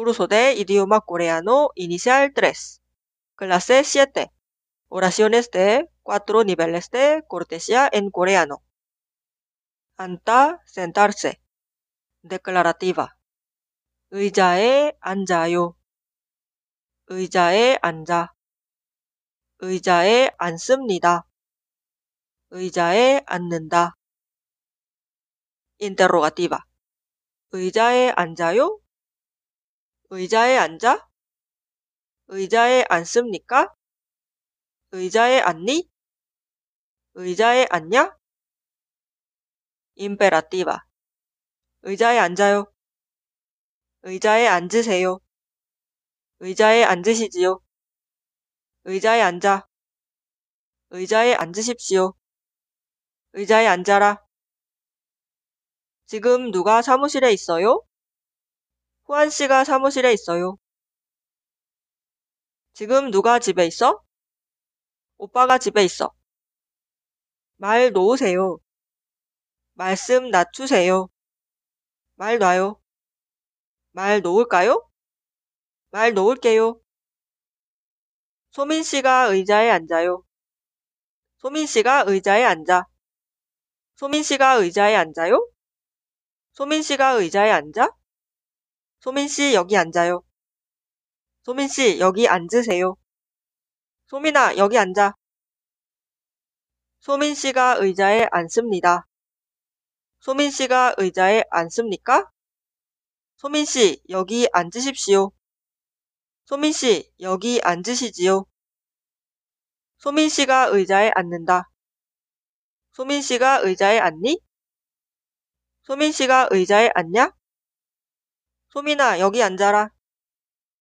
Curso de idioma coreano inicial 3. Clase 7. Oraciones de cuatro niveles de cortesía en coreano. 앉다, sentarse. Declarativa. 의자에 앉아요. 의자에 앉아. 의자에 앉습니다. 의자에 앉는다. Interrogativa. 의자에 앉아요? 의자에 앉아? 의자에 앉습니까? 의자에 앉니? 의자에 앉냐? Imperativa. 의자에 앉아요. 의자에 앉으세요. 의자에 앉으시지요. 의자에 앉아. 의자에 앉으십시오. 의자에 앉아라. 지금 누가 사무실에 있어요? 후안 씨가 사무실에 있어요. 지금 누가 집에 있어? 오빠가 집에 있어. 말 놓으세요. 말씀 낮추세요. 말 놔요. 말 놓을까요? 말 놓을게요. 소민 씨가 의자에 앉아요. 소민 씨가 의자에 앉아. 소민 씨가 의자에 앉아요? 소민 씨가 의자에 앉아? 소민 씨 여기 앉아요. 소민 씨 여기 앉으세요. 소민아 여기 앉아. 소민 씨가 의자에 앉습니다. 소민 씨가 의자에 앉습니까? 소민 씨 여기 앉으십시오. 소민 씨 여기 앉으시지요. 소민 씨가 의자에 앉는다. 소민 씨가 의자에 앉니? 소민 씨가 의자에 앉냐? 소민아 여기 앉아라.